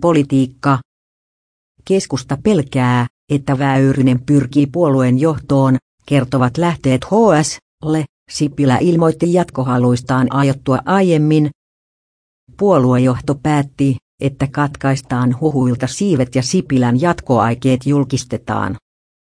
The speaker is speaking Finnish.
Politiikka. Keskusta pelkää, että Väyrynen pyrkii puolueen johtoon, kertovat lähteet HSlle. Sipilä ilmoitti jatkohaluistaan aiottua aiemmin. Puoluejohto päätti, että katkaistaan huhuilta siivet ja Sipilän jatkoaikeet julkistetaan.